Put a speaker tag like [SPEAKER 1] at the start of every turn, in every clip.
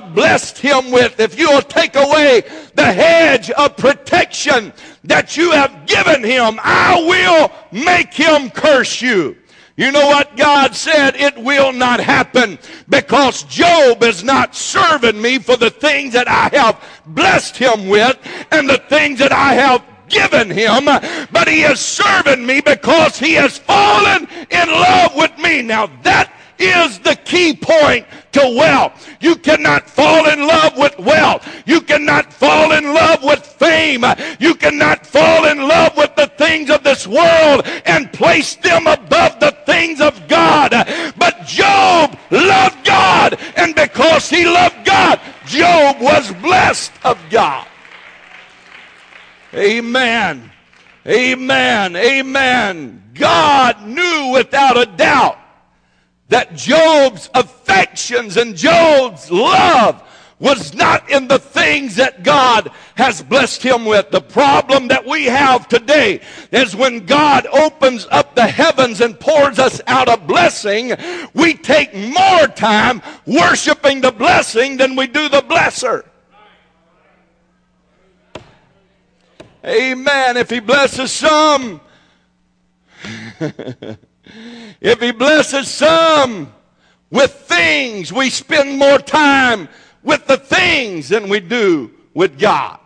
[SPEAKER 1] blessed him with, if you will take away the hedge of protection that you have given him, I will make him curse you. You know what God said? It will not happen because Job is not serving me for the things that I have blessed him with and the things that I have given him, but he is serving me because he has fallen in love with me. Now that is the key point to wealth. You cannot fall in love with wealth. You cannot fall in love with fame. You cannot fall in love with the things of this world and place them above the things of God. But Job loved God, and because he loved God, Job was blessed of God. Amen. Amen. Amen. God knew without a doubt that Job's affections and Job's love was not in the things that God has blessed him with. The problem that we have today is when God opens up the heavens and pours us out a blessing, we take more time worshiping the blessing than we do the blesser. Amen. If he blesses some, if he blesses some with things, we spend more time with the things than we do with God.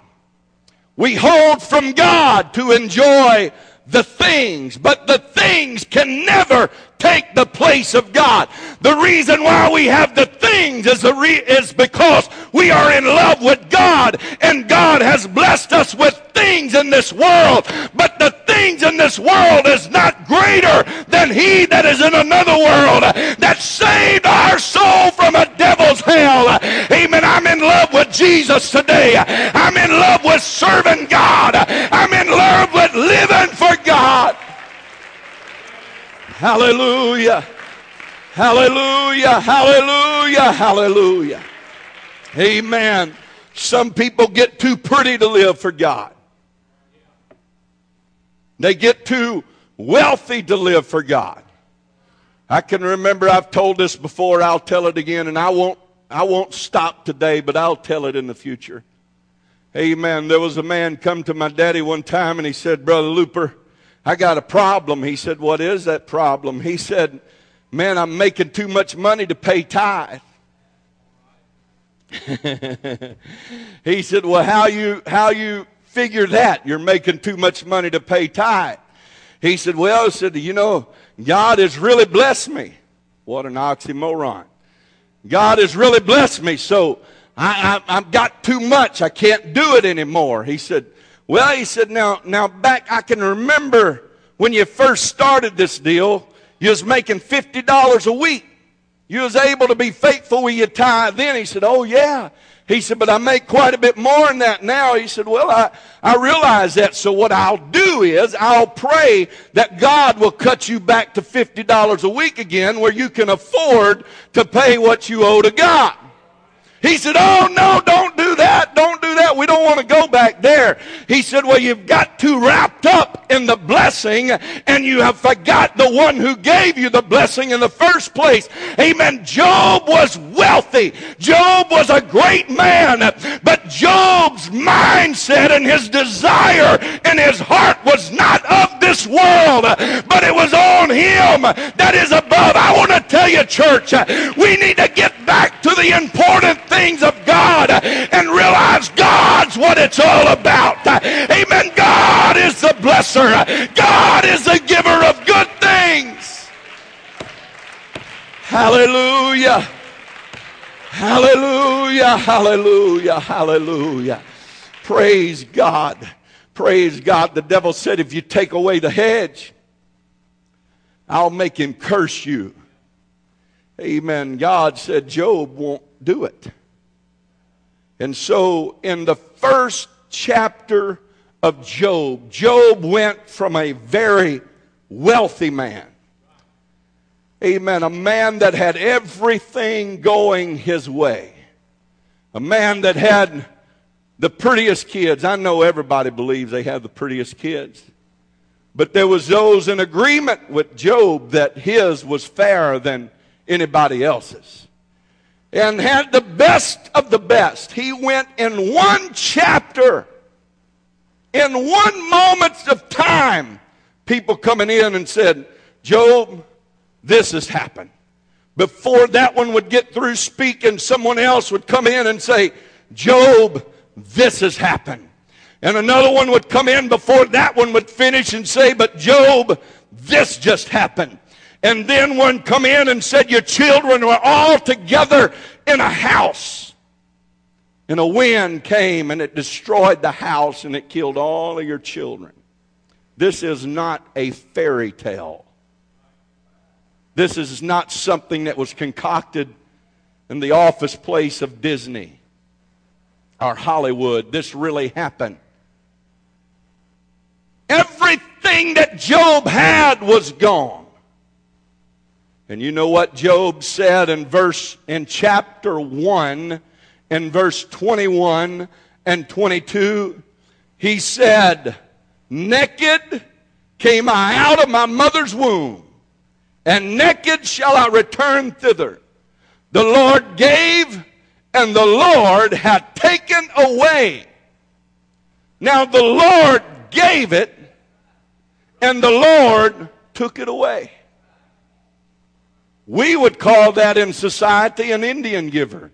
[SPEAKER 1] We hold from God to enjoy the things, but the things can never take the place of God. The reason why we have the things is, the re- is because we are in love with God and God has blessed us with things in this world. But the things in this world is not greater than he that is in another world that saved our soul from a devil's hell. Amen. I'm in love with Jesus today. I'm in love with serving God. I'm in love with living for God. Hallelujah. Hallelujah. Hallelujah. Hallelujah. Amen. Some people get too pretty to live for God. They get too wealthy to live for God. I can remember I've told this before, I'll tell it again, and I won't I won't stop today, but I'll tell it in the future. Amen. There was a man come to my daddy one time and he said, Brother Looper, I got a problem. He said, What is that problem? He said, Man, I'm making too much money to pay tithe. he said, Well, how you how you figure that? You're making too much money to pay tithe. He said, Well, I said, you know, God has really blessed me. What an oxymoron. God has really blessed me, so I, I, I've got too much. I can't do it anymore. He said, well, he said, now, now back, I can remember when you first started this deal, you was making $50 a week. You was able to be faithful with your tithe then. He said, oh yeah. He said, but I make quite a bit more than that now. He said, well, I, I realize that. So what I'll do is I'll pray that God will cut you back to $50 a week again where you can afford to pay what you owe to God. He said, Oh, no, don't do that. Don't do that. We don't want to go back there. He said, Well, you've got too wrapped up in the blessing and you have forgot the one who gave you the blessing in the first place. Amen. Job was wealthy. Job was a great man. But Job's mindset and his desire and his heart was not of this world, but it was on him that is above. I want to tell you, church, uh, we need to get back to the important things of God uh, and realize God's what it's all about. Uh, amen. God is the blesser. God is the giver of good things. Hallelujah. Hallelujah. Hallelujah. Hallelujah. Praise God. Praise God. The devil said, if you take away the hedge, I'll make him curse you. Amen. God said Job won't do it. And so, in the first chapter of Job, Job went from a very wealthy man. Amen. A man that had everything going his way. A man that had the prettiest kids. I know everybody believes they have the prettiest kids. But there was those in agreement with Job that his was fairer than anybody else's. and had the best of the best. He went in one chapter, in one moment of time, people coming in and said, Job, this has happened. Before that one would get through speaking, someone else would come in and say, Job, this has happened. And another one would come in before that one would finish and say, But Job, this just happened. And then one come in and said, Your children were all together in a house. And a wind came and it destroyed the house and it killed all of your children. This is not a fairy tale. This is not something that was concocted in the office place of Disney or Hollywood. This really happened. Everything that Job had was gone. And you know what Job said in verse in chapter 1 in verse 21 and 22? He said, "Naked came I out of my mother's womb, and naked shall I return thither. The Lord gave, and the Lord hath taken away." Now the Lord gave it, and the Lord took it away. We would call that in society an Indian giver.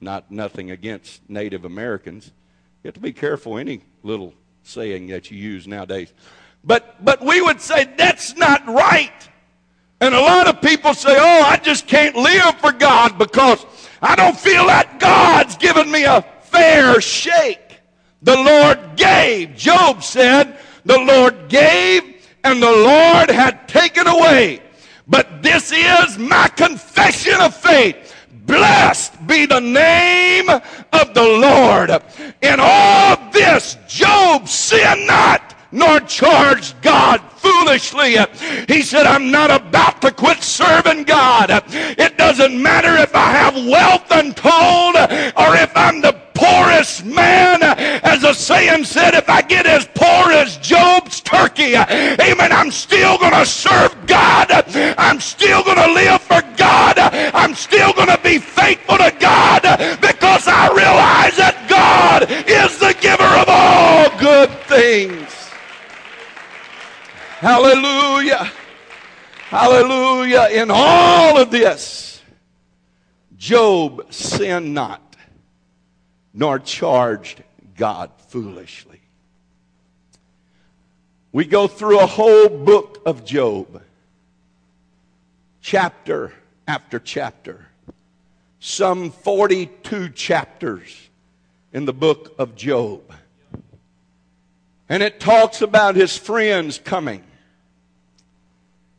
[SPEAKER 1] Not nothing against Native Americans. You have to be careful any little saying that you use nowadays. But but we would say that's not right. And a lot of people say, "Oh, I just can't live for God because I don't feel that God's given me a fair shake." The Lord gave. Job said, "The Lord gave and the Lord had taken away. But this is my confession of faith. Blessed be the name of the Lord. In all this, Job sinned not, nor charged God foolishly. He said, I'm not about to quit serving God. It doesn't matter if I have wealth untold or if I'm the poorest man, as the saying said, if I get as poor as Job's turkey, amen, I'm still going to serve God. I'm still going to live for God. I'm still going to be faithful to God because I realize that God is the giver of all good things. Hallelujah. Hallelujah. In all of this, Job sinned not nor charged God foolishly. We go through a whole book of Job, chapter after chapter, some 42 chapters in the book of Job. And it talks about his friends coming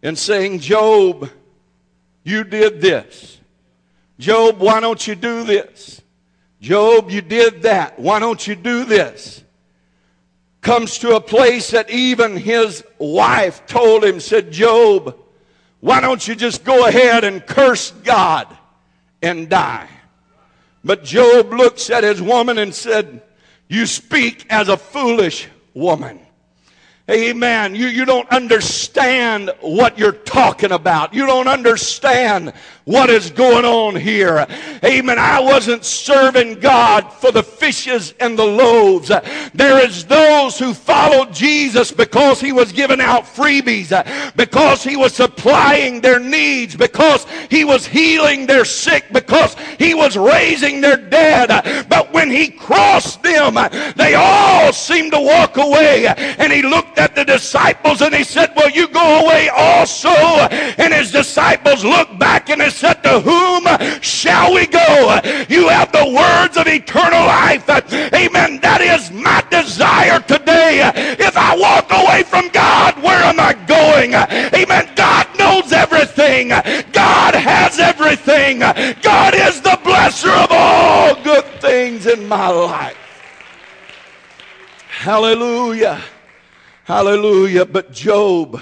[SPEAKER 1] and saying, Job, you did this. Job, why don't you do this? Job, you did that. Why don't you do this? Comes to a place that even his wife told him, said, Job, why don't you just go ahead and curse God and die? But Job looks at his woman and said, You speak as a foolish woman. Amen. You, you don't understand what you're talking about. You don't understand what is going on here. Amen. I wasn't serving God for the fishes and the loaves. There is those who followed Jesus because he was giving out freebies, because he was supplying their needs, because he was healing their sick, because he was raising their dead. But when he crossed them, they all seemed to walk away and he looked looked at the disciples and he said, Will you go away also? And his disciples looked back and they said, To whom shall we go? You have the words of eternal life. Amen. That is my desire today. If I walk away from God, where am I going? Amen. God knows everything. God has everything. God is the blesser of all good things in my life. Hallelujah. Hallelujah. But Job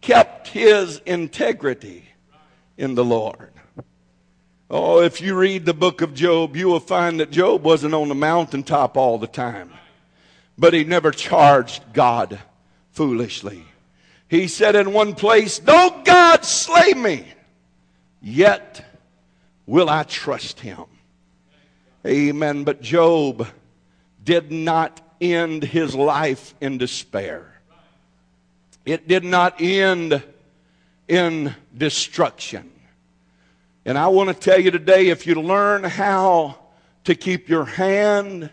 [SPEAKER 1] kept his integrity in the Lord. Oh, if you read the book of Job, you will find that Job wasn't on the mountaintop all the time, but he never charged God foolishly. He said in one place, Though God slay me, yet will I trust him. Amen. But Job did not end his life in despair. It did not end in destruction. And I want to tell you today if you learn how to keep your hand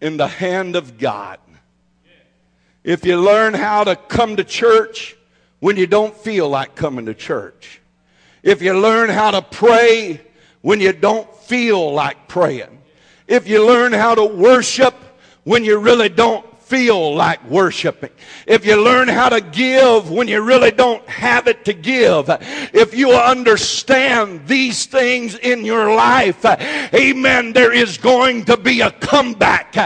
[SPEAKER 1] in the hand of God, if you learn how to come to church when you don't feel like coming to church, if you learn how to pray when you don't feel like praying, if you learn how to worship when you really don't feel like worshiping, if you learn how to give when you really don't have it to give, if you understand these things in your life, amen, there is going to be a comeback.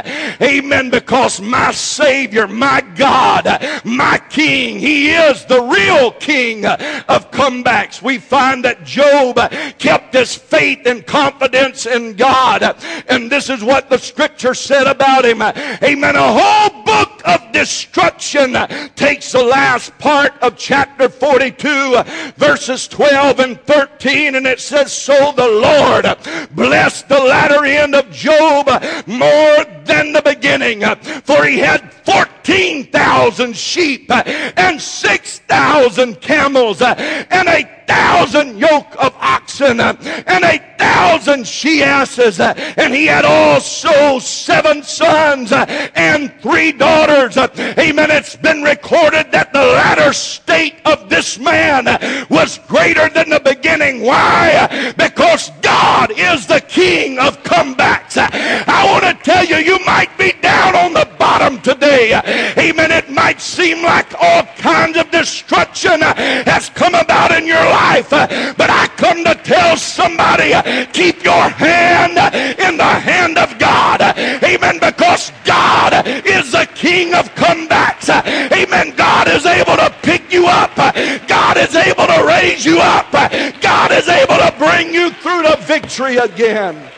[SPEAKER 1] Amen, because my Savior, my God, my King, He is the real King of comebacks. We find that Job kept his faith and confidence in God. And this is what the scripture said about him. Amen. A whole book of destruction takes the last part of chapter 42, verses 12 and 13, and it says, So the Lord blessed the latter end of Job more than the beginning, for he had 14,000 sheep and 6,000 camels and a thousand yoke of oxen uh, and a thousand she asses. Uh, and he had also seven sons uh, and three daughters. Amen. It's been recorded that the latter state of this man was greater than the beginning. Why? Because God is the king of comebacks. I want to tell you, you might be today. Amen. It might seem like all kinds of destruction uh, has come about in your life. Uh, but I come to tell somebody, uh, keep your hand in the hand of God. Amen. Because God is the king of comebacks. Amen. God is able to pick you up. God is able to raise you up. God is able to bring you through to victory again.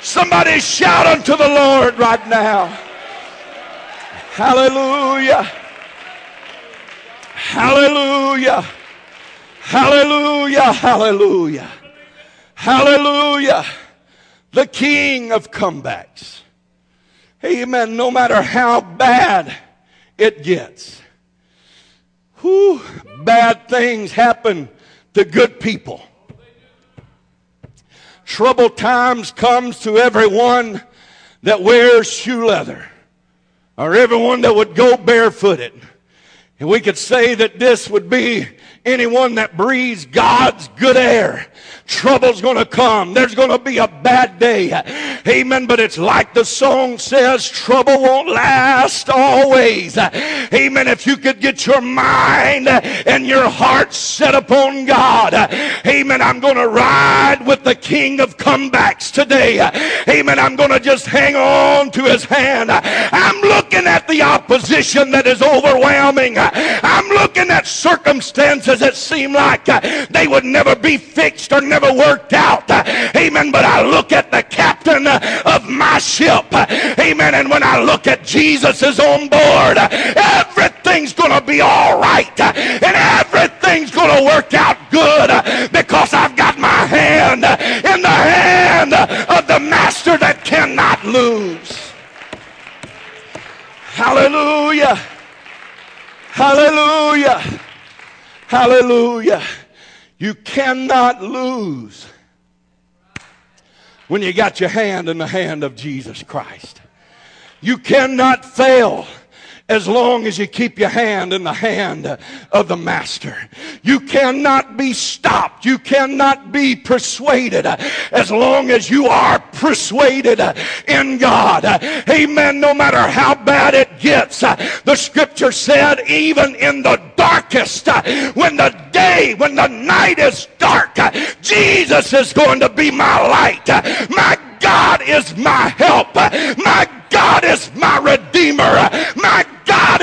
[SPEAKER 1] Somebody shout unto the Lord right now. Hallelujah. Hallelujah. Hallelujah. Hallelujah. Hallelujah. The king of comebacks. Amen. No matter how bad it gets. Whew, bad things happen to good people. Trouble times comes to everyone that wears shoe leather or everyone that would go barefooted. And we could say that this would be anyone that breathes God's good air trouble's to come. There's to be a bad day. Amen. But it's like the song says, trouble won't last always. Amen. If you could get your mind and your heart set upon God. Amen. I'm going to ride with the King of comebacks today. Amen. I'm going to just hang on to his hand. I'm looking at the opposition that is overwhelming. I'm looking at circumstances that seem like uh, they would never be fixed or never worked out. Uh, amen. But I look at the captain uh, of my ship. Amen. And when I look at Jesus is on board, everything's going to be all right. And everything's going to work out Hallelujah. You cannot lose when you got your hand in the hand of Jesus Christ. You cannot fail as long as you keep your hand in the hand of the master. You cannot be stopped. You cannot be persuaded as long as you are persuaded in God. Amen. No matter how bad it gets, the scripture said, even in the darkest, when the day, when the night is dark, Jesus is going to be my light. My God is my help. My God is my redeemer. My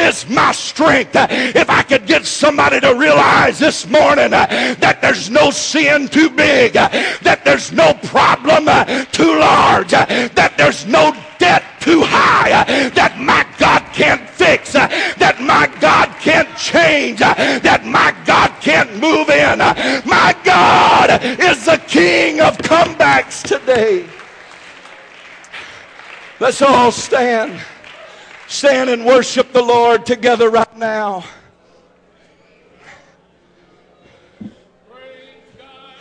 [SPEAKER 1] is my strength. If I could get somebody to realize this morning uh, that there's no sin too big, uh, that there's no problem uh, too large, that there's no debt too high, that my God can't fix, that my God can't change, that my God can't move in. My God is the king of comebacks today. Let's all stand. Stand and worship the Lord together right now.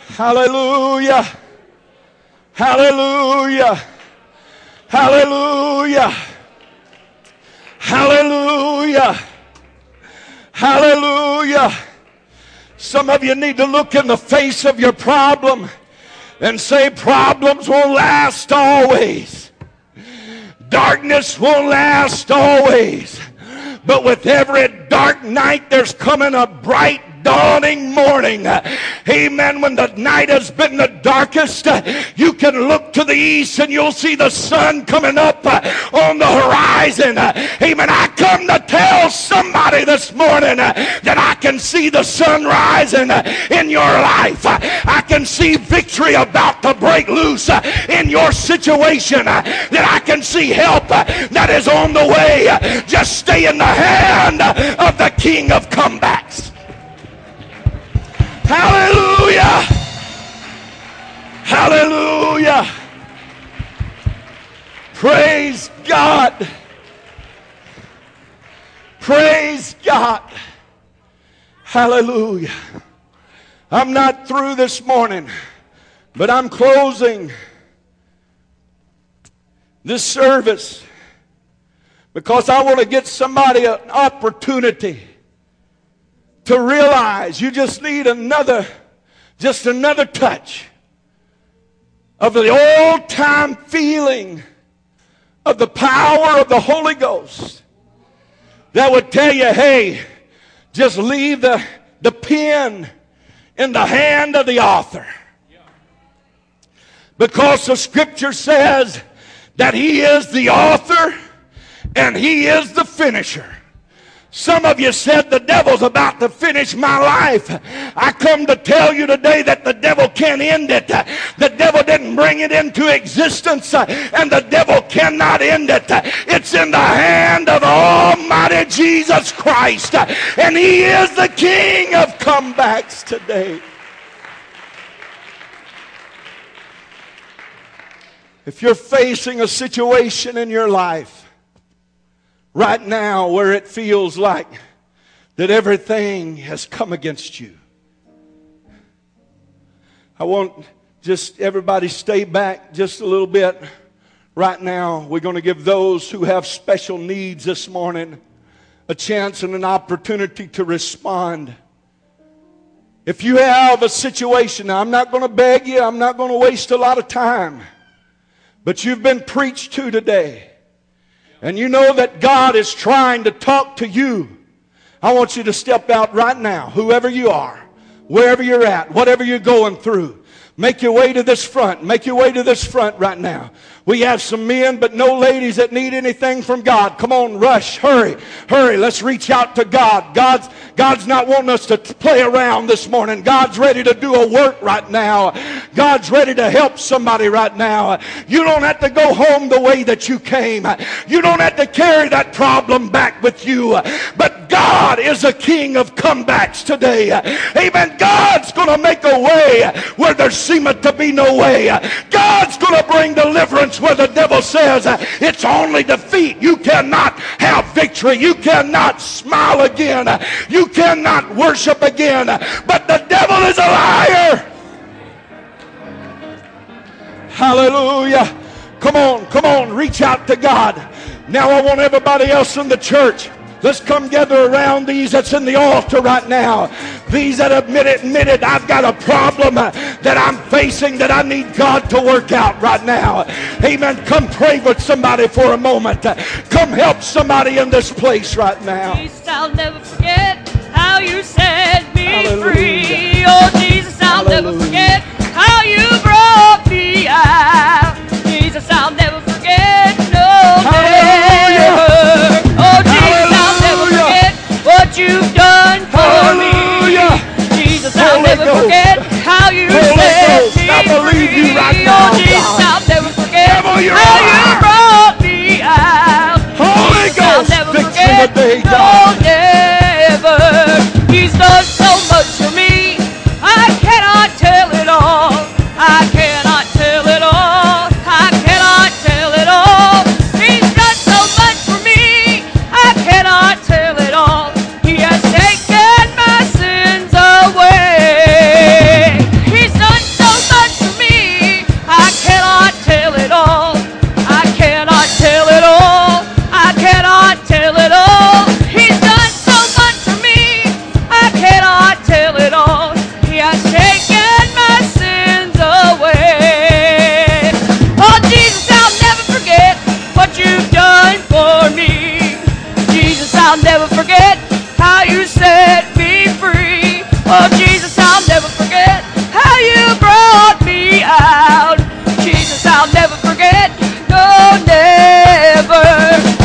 [SPEAKER 1] Hallelujah. Hallelujah. Hallelujah. Hallelujah. Hallelujah. Some of you need to look in the face of your problem and say, Problems will last always. Darkness will last always. But with every dark night, there's coming a bright dawning morning. Amen. When the night has been the darkest, you can look to the east and you'll see the sun coming up on the horizon. Amen. I come to tell somebody this morning that I can see the sun rising in your life. I can see victory about to break loose in your situation. That I can see help that is on the way. Just stay in the hand of the King of comebacks. Hallelujah. Hallelujah. Praise God. Praise God. Hallelujah. I'm not through this morning, but I'm closing this service because I want to get somebody an opportunity to realize you just need another, just another touch of the old time feeling of the power of the Holy Ghost that would tell you, hey, just leave the, the pen in the hand of the author. Because the scripture says that he is the author and he is the finisher. Some of you said the devil's about to finish my life. I come to tell you today that the devil can't end it. The devil didn't bring it into existence and the devil cannot end it. It's in the hand of Almighty Jesus Christ and he is the king of comebacks today. If you're facing a situation in your life right now where it feels like that everything has come against you. I want just everybody stay back just a little bit. Right now, we're going to give those who have special needs this morning a chance and an opportunity to respond. If you have a situation, I'm not going to beg you, I'm not going to waste a lot of time, but you've been preached to today and you know that God is trying to talk to you, I want you to step out right now, whoever you are, wherever you're at, whatever you're going through. Make your way to this front. Make your way to this front right now. We have some men, but no ladies that need anything from God. Come on, rush, hurry, hurry. Let's reach out to God. God's, God's not wanting us to play around this morning. God's ready to do a work right now. God's ready to help somebody right now. You don't have to go home the way that you came. You don't have to carry that problem back with you. But God is a king of comebacks today. Amen. God's going to make a way where there seemeth to be no way. God's going to bring deliverance where the devil says it's only defeat. You cannot have victory. You cannot smile again. You cannot worship again. But the devil is a liar. Hallelujah. Come on, come on, reach out to God. Now I want everybody else in the church Let's come gather around these that's in the altar right now. These that admit it, admit it. I've got a problem uh, that I'm facing that I need God to work out right now. Amen. Come pray with somebody for a moment. Come help somebody in this place right now.
[SPEAKER 2] Jesus, I'll never forget how you set me Hallelujah. free. Oh, Jesus, I'll Hallelujah. never forget how you